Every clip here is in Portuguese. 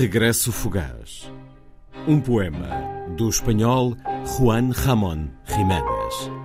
Regresso Fugaz. Um poema do espanhol Juan Ramón Jiménez.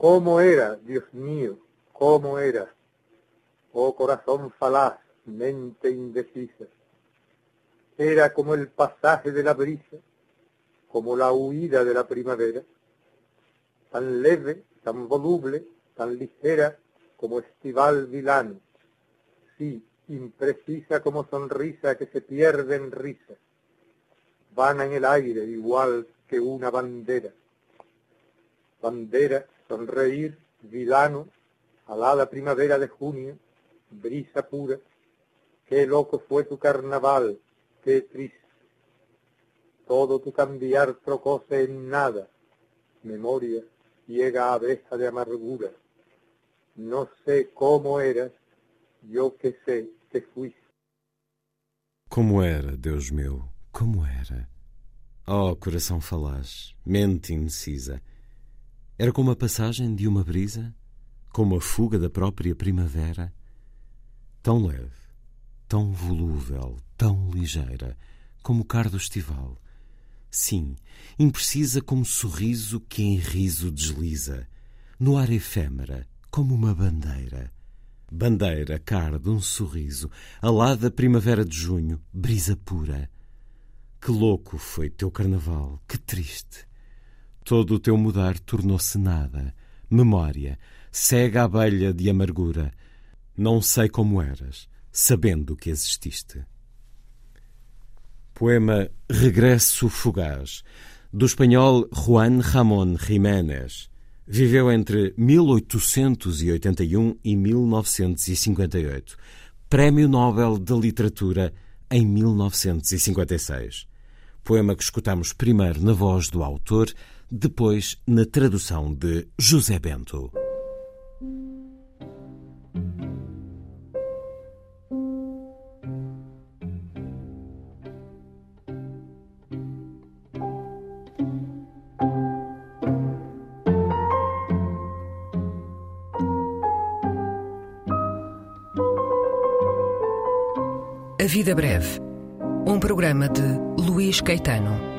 ¿Cómo era, Dios mío, cómo era? Oh corazón falaz, mente indecisa. Era como el pasaje de la brisa, como la huida de la primavera, tan leve, tan voluble, tan ligera como estival vilano, sí, imprecisa como sonrisa que se pierde en risa, vana en el aire igual que una bandera. Bandera sonreír, vilano, alada primavera de junio, brisa pura, qué loco fue tu carnaval, qué triste. Todo tu cambiar trocóse en nada, memoria, ciega abeja de amargura. No sé cómo eras, yo que sé que fuiste. Como era, Deus meu, como era? Oh, coração falaz, mente indecisa. Era como a passagem de uma brisa, como a fuga da própria primavera, tão leve, tão volúvel, tão ligeira, como o cardo estival. Sim, imprecisa como sorriso que em riso desliza, no ar efêmera, como uma bandeira. Bandeira, cardo, um sorriso, alada primavera de junho, brisa pura. Que louco foi teu carnaval, que triste Todo o teu mudar tornou-se nada, memória, cega abelha de amargura. Não sei como eras, sabendo que exististe. Poema Regresso Fugaz, do espanhol Juan Ramón Jiménez. Viveu entre 1881 e 1958. Prémio Nobel de Literatura em 1956. Poema que escutamos primeiro na voz do autor, depois na tradução de José Bento. A Vida Breve, um programa de Luís Caetano.